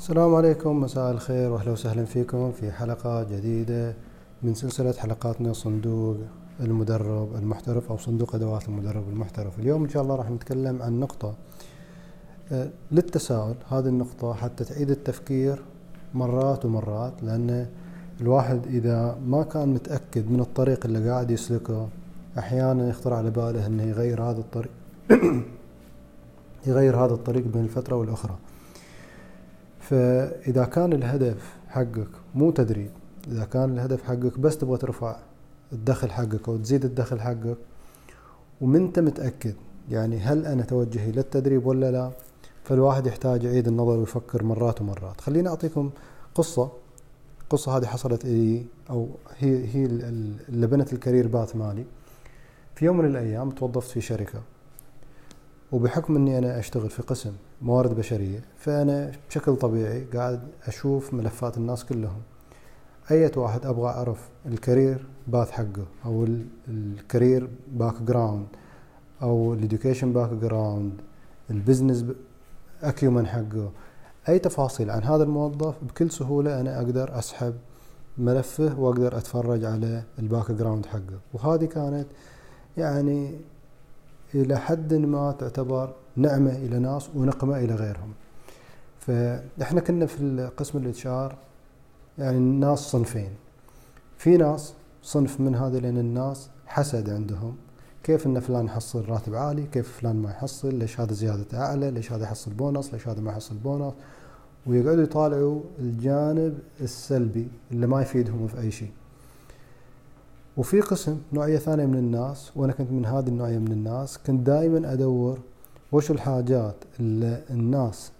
السلام عليكم مساء الخير واهلا وسهلا فيكم في حلقة جديدة من سلسلة حلقاتنا صندوق المدرب المحترف أو صندوق أدوات المدرب المحترف. اليوم إن شاء الله راح نتكلم عن نقطة آه، للتساؤل. هذه النقطة حتى تعيد التفكير مرات ومرات لأن الواحد إذا ما كان متأكد من الطريق اللي قاعد يسلكه أحيانا يخطر على باله إنه يغير هذا الطريق يغير هذا الطريق بين الفترة والأخرى. فإذا كان الهدف حقك مو تدريب إذا كان الهدف حقك بس تبغى ترفع الدخل حقك أو تزيد الدخل حقك ومنت متأكد يعني هل أنا توجهي للتدريب ولا لا فالواحد يحتاج يعيد النظر ويفكر مرات ومرات. خليني أعطيكم قصة قصة هذه حصلت لي أو هي هي اللي بنت ال career path مالي. في يوم من الأيام توظفت في شركة. وبحكم إني أنا أشتغل في قسم موارد بشرية فأنا بشكل طبيعي قاعد أشوف ملفات الناس كلهم. أي واحد أبغى أعرف ال career path حقه أو ال career background أو ال education background ال business acumen حقه أي تفاصيل عن هذا الموظف بكل سهولة أنا أقدر أسحب ملفه وأقدر أتفرج على ال background حقه. وهذه كانت يعني إلى حد ما تعتبر نعمة إلى ناس ونقمة إلى غيرهم. فإحنا كنا في قسم ال HR يعني الناس صنفين. في ناس صنف من هذين الناس حسد عندهم. كيف إن فلان يحصل راتب عالي؟ كيف فلان ما يحصل؟ ليش هذا زيادته أعلى؟ ليش هذا يحصل بونص؟ ليش هذا ما يحصل بونص؟ ويقعدوا يطالعوا الجانب السلبي اللي ما يفيدهم في أي شيء. وفي قسم نوعية ثانية من الناس وأنا كنت من هذه النوعية من الناس كنت دائما أدور وش الحاجات اللي الناس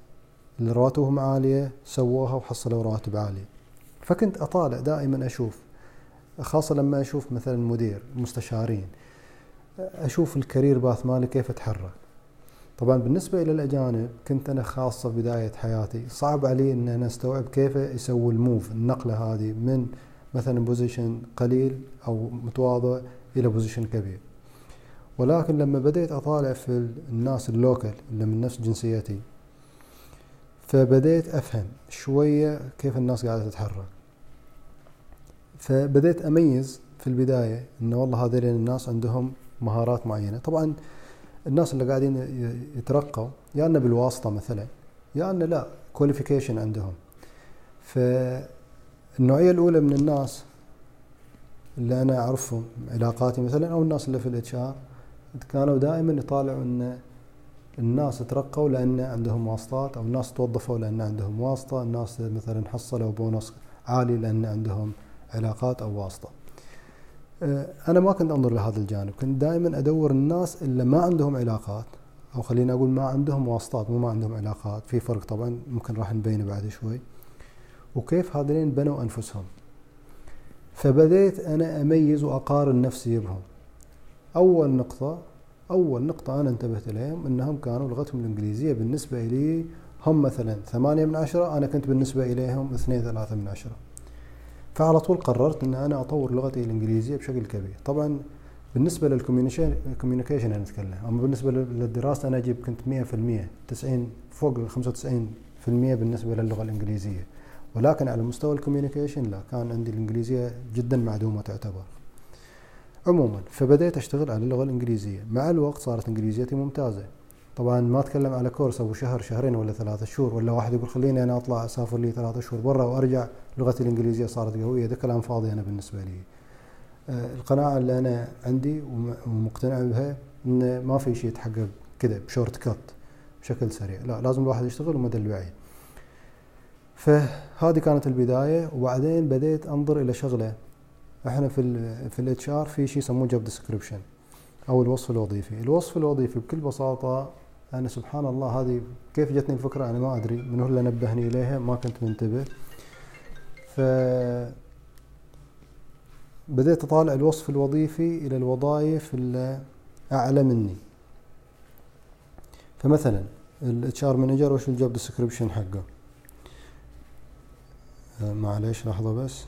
اللي رواتبهم عالية سووها وحصلوا رواتب عالية. فكنت أطالع دائما أشوف خاصة لما أشوف مثلا مدير مستشارين أشوف الكارير باث مالي كيف أتحرك طبعا بالنسبة إلى الأجانب كنت أنا خاصة بداية حياتي صعب علي أن أنا أستوعب كيف يسوي ال move النقلة هذه من مثلا position قليل أو متواضع إلى position كبير. ولكن لما بديت أطالع في الناس ال local اللي من نفس جنسيتي فبديت أفهم شوية كيف الناس قاعدة تتحرك. فبديت أميز في البداية إنه والله هذول الناس عندهم مهارات معينة. طبعا الناس اللي قاعدين يترقوا يا إنه بالواسطة مثلا يا إنه لا qualification عندهم. ف النوعية الأولى من الناس اللي أنا أعرفهم علاقاتي مثلا أو الناس اللي في ال HR كانوا دائما يطالعوا أن الناس ترقوا لأن عندهم واسطات أو الناس توظفوا لأن عندهم واسطة الناس مثلا حصلوا بونص عالي لأن عندهم علاقات أو واسطة. أه، أنا ما كنت أنظر لهذا الجانب كنت دائما أدور الناس اللي ما عندهم علاقات أو خلينا أقول ما عندهم واسطات مو ما عندهم علاقات في فرق طبعا ممكن راح نبينه بعد شوي. وكيف هذين بنوا أنفسهم. فبديت أنا أميز وأقارن نفسي بهم. أول نقطة أول نقطة أنا انتبهت إليهم أنهم كانوا لغتهم الإنجليزية بالنسبة لي هم مثلا ثمانية من عشرة أنا كنت بالنسبة إليهم اثنين ثلاثة من عشرة. فعلى طول قررت أن أنا أطور لغتي الإنجليزية بشكل كبير. طبعا بالنسبة لل communication أنا أتكلم أما بالنسبة للدراسة أنا أجيب كنت 100% 90 فوق ال 95% بالنسبة للغة الإنجليزية. ولكن على مستوى ال communication لا كان عندي الإنجليزية جدا معدومة تعتبر. عموما فبديت أشتغل على اللغة الإنجليزية. مع الوقت صارت إنجليزيتي ممتازة. طبعا ما أتكلم على كورس أبو شهر شهرين ولا ثلاثة شهور ولا واحد يقول خليني أنا أطلع أسافر لي ثلاثة شهور برا وأرجع لغتي الإنجليزية صارت قوية. ده كلام فاضي أنا بالنسبة لي. آه، القناعة اللي أنا عندي ومقتنع بها إن ما في شيء يتحقق كذا ب shortcut بشكل سريع. لا لازم الواحد يشتغل ومدى البعيد. فهذه كانت البداية وبعدين بديت أنظر إلى شغلة إحنا في ال في ال HR في شيء يسموه job description أو الوصف الوظيفي، الوصف الوظيفي بكل بساطة أنا سبحان الله هذه كيف جتني الفكرة أنا ما أدري من هو اللي نبهني إليها ما كنت منتبه. ف بديت أطالع الوصف الوظيفي إلى الوظائف اللي اعلى مني. فمثلا ال HR manager وش ال job description حقه؟ معلش لحظة بس.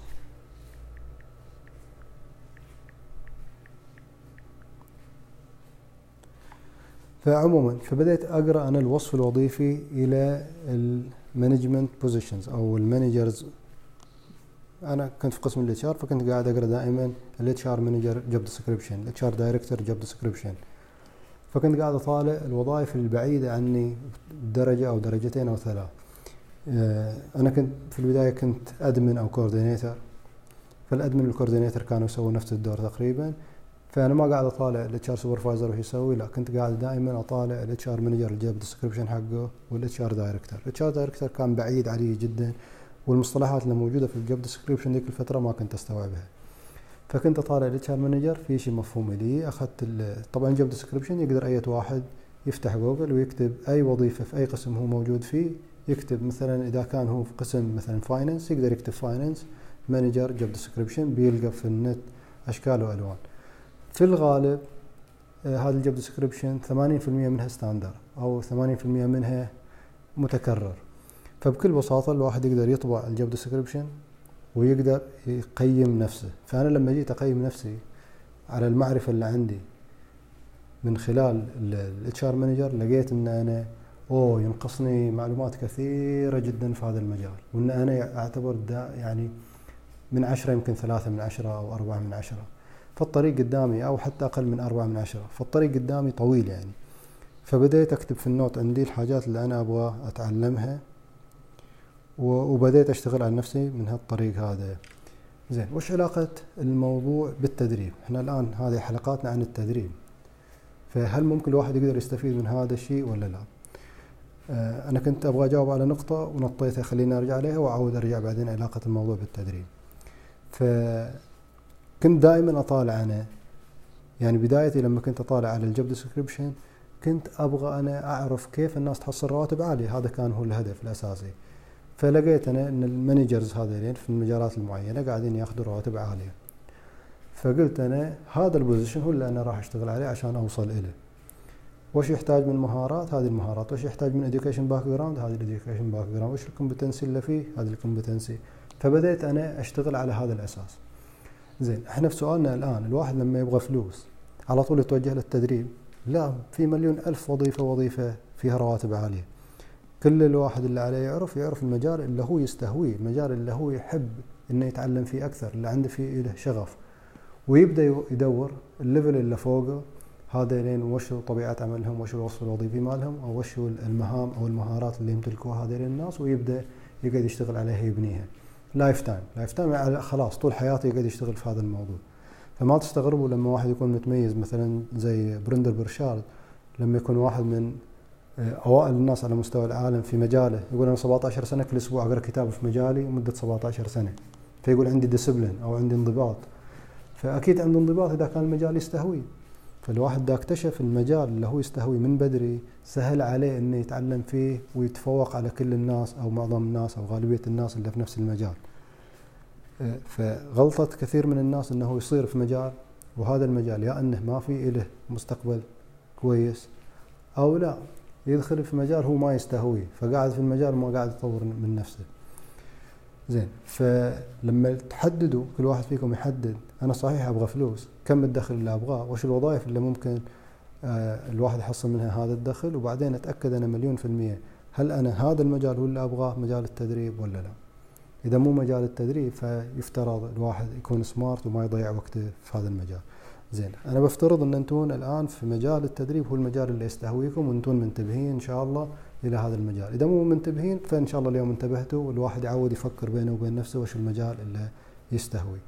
فعموما فبدأت أقرأ أنا الوصف الوظيفي إلى ال management positions أو ال managers. أنا كنت في قسم ال HR فكنت قاعد أقرأ دائما ال HR manager job description ال HR director job description فكنت قاعد أطالع الوظائف البعيدة عني درجه أو درجتين أو ثلاث. آه، أنا كنت في البداية كنت admin أو coordinator فال admin وال coordinator كانوا يسووا نفس الدور تقريبا. فأنا ما قاعد أطالع ال HR supervisor وش يسوي لا كنت قاعد دائما أطالع ال HR manager ال job description حقه وال HR director ال HR director كان بعيد علي جدا والمصطلحات اللي موجودة في ال job description ذيك الفترة ما كنت أستوعبها. فكنت أطالع ال HR manager في شيء مفهوم لي أخذت طبعا job description يقدر أي واحد يفتح جوجل ويكتب أي وظيفة في أي قسم هو موجود فيه يكتب مثلا إذا كان هو في قسم مثلا finance يقدر يكتب finance manager job description بيلقى في النت أشكال وألوان. في الغالب آه هذا ال job description 80% منها standard أو 80% منها متكرر. فبكل بساطة الواحد يقدر يطبع ال job description ويقدر يقيم نفسه. فأنا لما جيت أقيم نفسي على المعرفة اللي عندي من خلال ال HR manager لقيت إن أنا أوه ينقصني معلومات كثيرة جدا في هذا المجال. وإن أنا أعتبر دا يعني من عشرة يمكن ثلاثة من عشرة أو أربعة من عشرة. فالطريق قدامي أو حتى أقل من أربعة من عشرة. فالطريق قدامي طويل يعني. فبديت أكتب في النوت عندي الحاجات اللي أنا أبغى أتعلمها وبديت أشتغل على نفسي من هالطريق هذا. زين وش علاقة الموضوع بالتدريب؟ إحنا الآن هذه حلقاتنا عن التدريب. فهل ممكن الواحد يقدر يستفيد من هذا الشيء ولا لا؟ آه أنا كنت أبغى أجاوب على نقطة ونطيتها خليني أرجع عليها وأعود أرجع بعدين علاقة الموضوع بالتدريب. فكنت دائما أطالع أنا. يعني بدايتي لما كنت أطالع على ال job description كنت أبغى أنا أعرف كيف الناس تحصل رواتب عالية. هذا كان هو الهدف الأساسي. فلقيت أنا إن ال managers هذين في المجالات المعينة قاعدين يأخذوا رواتب عالية. فقلت أنا هذا ال position هو اللي أنا راح أشتغل عليه عشان أوصل إليه. وش يحتاج من مهارات؟ هذه المهارات. وش يحتاج من education background هذه ال education background وش ال competency اللي فيه؟ هذه ال competency فبديت أنا أشتغل على هذا الأساس. زين إحنا في سؤالنا الآن الواحد لما يبغى فلوس على طول يتوجه للتدريب. لا في مليون ألف وظيفة وظيفة فيها رواتب عالية. كل الواحد اللي عليه يعرف يعرف المجال اللي هو يستهويه المجال اللي هو يحب إنه يتعلم فيه أكثر اللي عنده فيه له شغف. ويبدأ يدور الليفل اللي فوقه هذين وش طبيعة عملهم وش الوصف الوظيفي مالهم أو وش المهام أو المهارات اللي يمتلكوها هذين الناس ويبدأ يقعد يشتغل عليها يبنيها. lifetime lifetime خلاص طول حياته يقعد يشتغل في هذا الموضوع. فما تستغربوا لما واحد يكون متميز مثلا زي برندن برشارد لما يكون واحد من أوائل الناس على مستوى العالم في مجاله يقول أنا 17 سنة كل أسبوع أقرأ كتاب في مجالي مدة 17 سنة. فيقول عندي discipline أو عندي انضباط. فأكيد عنده انضباط إذا كان المجال يستهوي فالواحد ده اكتشف المجال اللي هو يستهوي من بدري سهل عليه إنه يتعلم فيه ويتفوق على كل الناس أو معظم الناس أو غالبية الناس اللي في نفس المجال. فغلطة كثير من الناس إنه يصير في مجال وهذا المجال يا إنه ما في له مستقبل كويس أو لا. يدخل في مجال هو ما يستهويه فقاعد في المجال ما قاعد يطور من نفسه. زين فلما تحددوا كل واحد فيكم يحدد أنا صحيح أبغى فلوس. كم الدخل اللي أبغاه؟ وش الوظائف اللي ممكن آه الواحد يحصل منها هذا الدخل؟ وبعدين أتأكد أنا مليون في المية. هل أنا هذا المجال هو اللي أبغاه مجال التدريب ولا لا؟ إذا مو مجال التدريب فيفترض الواحد يكون smart وما يضيع وقته في هذا المجال. زين أنا بفترض أن أنتم الآن في مجال التدريب هو المجال اللي يستهويكم وأنتم منتبهين إن شاء الله إلى هذا المجال. إذا مو منتبهين فإن شاء الله اليوم انتبهتوا والواحد يعود يفكر بينه وبين نفسه وش المجال اللي يستهوي.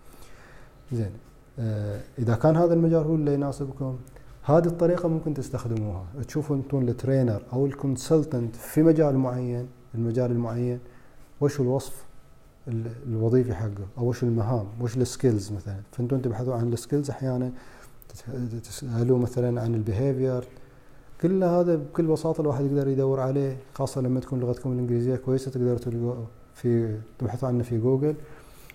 زين. آه إذا كان هذا المجال هو اللي يناسبكم هذه الطريقة ممكن تستخدموها. تشوفوا أنتم ال trainer أو ال consultant في مجال معين المجال المعين وش الوصف الوظيفي حقه أو وش المهام وش ال skills مثلا. فأنتم تبحثوا عن ال skills أحيانا تسالوا مثلا عن ال behavior كل هذا بكل بساطة الواحد يقدر يدور عليه خاصة لما تكون لغتكم الإنجليزية كويسة تقدروا تلقوا في تبحثوا عنه في جوجل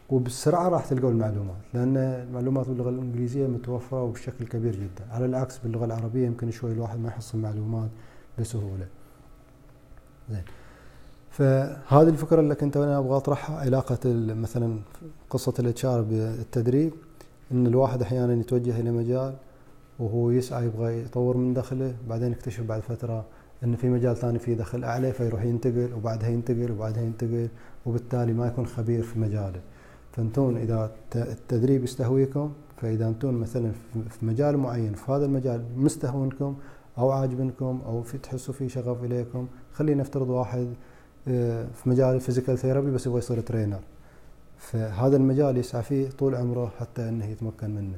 وبسرعه راح تلقوا المعلومات لأن المعلومات باللغة الإنجليزية متوفرة وبشكل كبير جدا على العكس باللغة العربية يمكن شوي الواحد ما يحصل معلومات بسهولة. زين. فهذه الفكرة اللي كنت أنا أبغى أطرحها علاقة مثلا قصة ال HR بالتدريب إن الواحد أحيانا يتوجه إلى مجال وهو يسعى يبغى يطور من دخله بعدين يكتشف بعد فترة إن في مجال ثاني فيه دخل أعلى فيروح ينتقل وبعدها ينتقل وبعدها ينتقل وبالتالي ما يكون خبير في مجاله. فانتوا إذا التدريب يستهويكم فإذا أنتم مثلا في مجال معين في هذا المجال مستهونكم أو عاجبنكم أو في تحسوا فيه شغف إليكم خلينا نفترض واحد آه، في مجال ال physical therapy بس يبغى يصير trainer فهذا المجال يسعى فيه طول عمره حتى إنه يتمكن منه.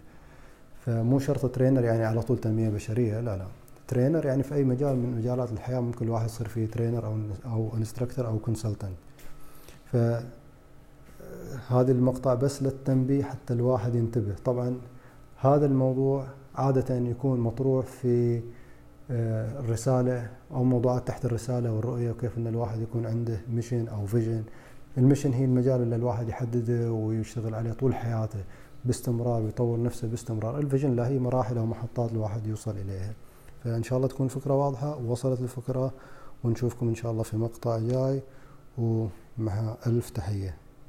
فمو شرط trainer يعني على طول تنمية بشرية لا لا. trainer يعني في أي مجال من مجالات الحياة ممكن الواحد يصير فيه trainer أو أو instructor أو consultant هذا المقطع بس للتنبيه حتى الواحد ينتبه. طبعا هذا الموضوع عادة يكون مطروح في آه، الرسالة أو موضوعات تحت الرسالة والرؤية وكيف أن الواحد يكون عنده mission أو vision ال mission هي المجال اللي الواحد يحدده ويشتغل عليه طول حياته باستمرار ويطور نفسه باستمرار. ال vision لا هي مراحل أو محطات الواحد يوصل إليها. فإن شاء الله تكون الفكرة واضحة ووصلت الفكرة ونشوفكم إن شاء الله في مقطع جاي. ومع ألف تحية.